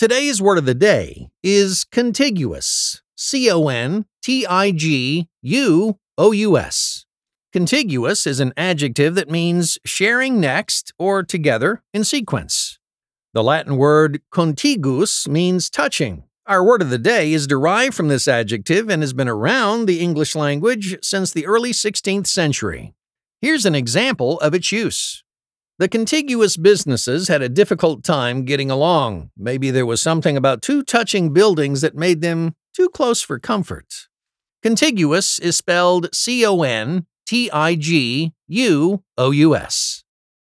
Today's word of the day is contiguous. C O N T I G U O U S. Contiguous is an adjective that means sharing next or together in sequence. The Latin word contiguus means touching. Our word of the day is derived from this adjective and has been around the English language since the early 16th century. Here's an example of its use. The contiguous businesses had a difficult time getting along. Maybe there was something about two touching buildings that made them too close for comfort. Contiguous is spelled C O N T I G U O U S.